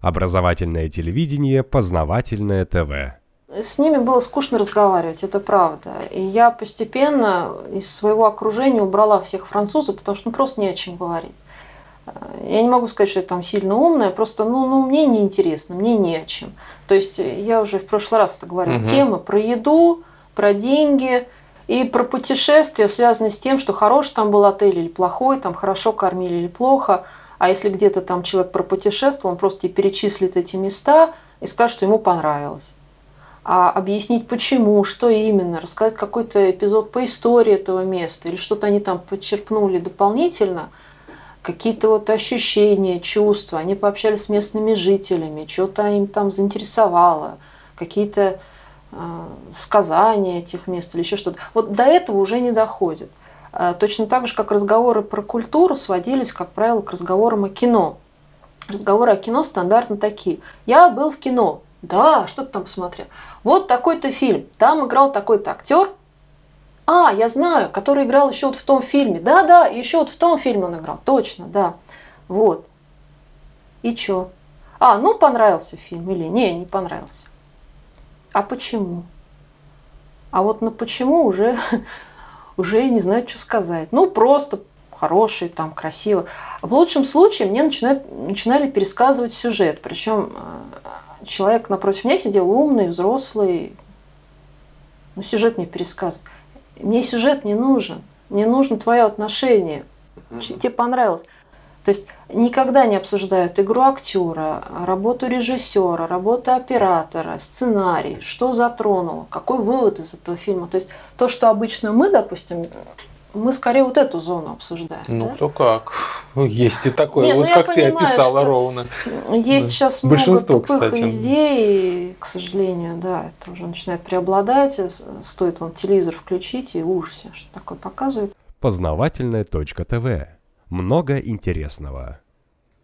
Образовательное телевидение, познавательное ТВ. С ними было скучно разговаривать, это правда. И я постепенно из своего окружения убрала всех французов, потому что ну, просто не о чем говорить. Я не могу сказать, что я там сильно умная, просто ну, ну, мне неинтересно, мне не о чем. То есть я уже в прошлый раз это говорила, угу. темы про еду, про деньги и про путешествия, связанные с тем, что хороший там был отель или плохой, там хорошо кормили или плохо. А если где-то там человек пропутешествовал, он просто перечислит эти места и скажет, что ему понравилось. А объяснить почему, что именно, рассказать какой-то эпизод по истории этого места или что-то они там подчерпнули дополнительно – какие-то вот ощущения, чувства, они пообщались с местными жителями, что-то им там заинтересовало, какие-то э, сказания этих мест или еще что-то. Вот до этого уже не доходит. Э, точно так же, как разговоры про культуру сводились, как правило, к разговорам о кино. Разговоры о кино стандартно такие. Я был в кино. Да, что ты там смотрел? Вот такой-то фильм. Там играл такой-то актер, а, я знаю, который играл еще вот в том фильме. Да, да, еще вот в том фильме он играл. Точно, да. Вот. И чё? А, ну понравился фильм или не, не понравился. А почему? А вот на почему уже, уже не знаю, что сказать. Ну, просто хороший, там, красиво. В лучшем случае мне начинают, начинали пересказывать сюжет. Причем э, человек напротив меня сидел умный, взрослый. Ну, сюжет мне пересказывает. Мне сюжет не нужен, мне нужно твое отношение. Тебе понравилось. То есть никогда не обсуждают игру актера, работу режиссера, работу оператора, сценарий, что затронуло, какой вывод из этого фильма. То есть то, что обычно мы, допустим, мы скорее вот эту зону обсуждаем. Ну, да? кто как. Ну, есть и такое, Нет, вот ну, как ты понимаю, описала ровно. Есть да. сейчас Большинство, много тупых кстати. идей, к сожалению, да, это уже начинает преобладать. Стоит вон телевизор включить и ужасе, что такое показывают. Познавательная точка ТВ. Много интересного.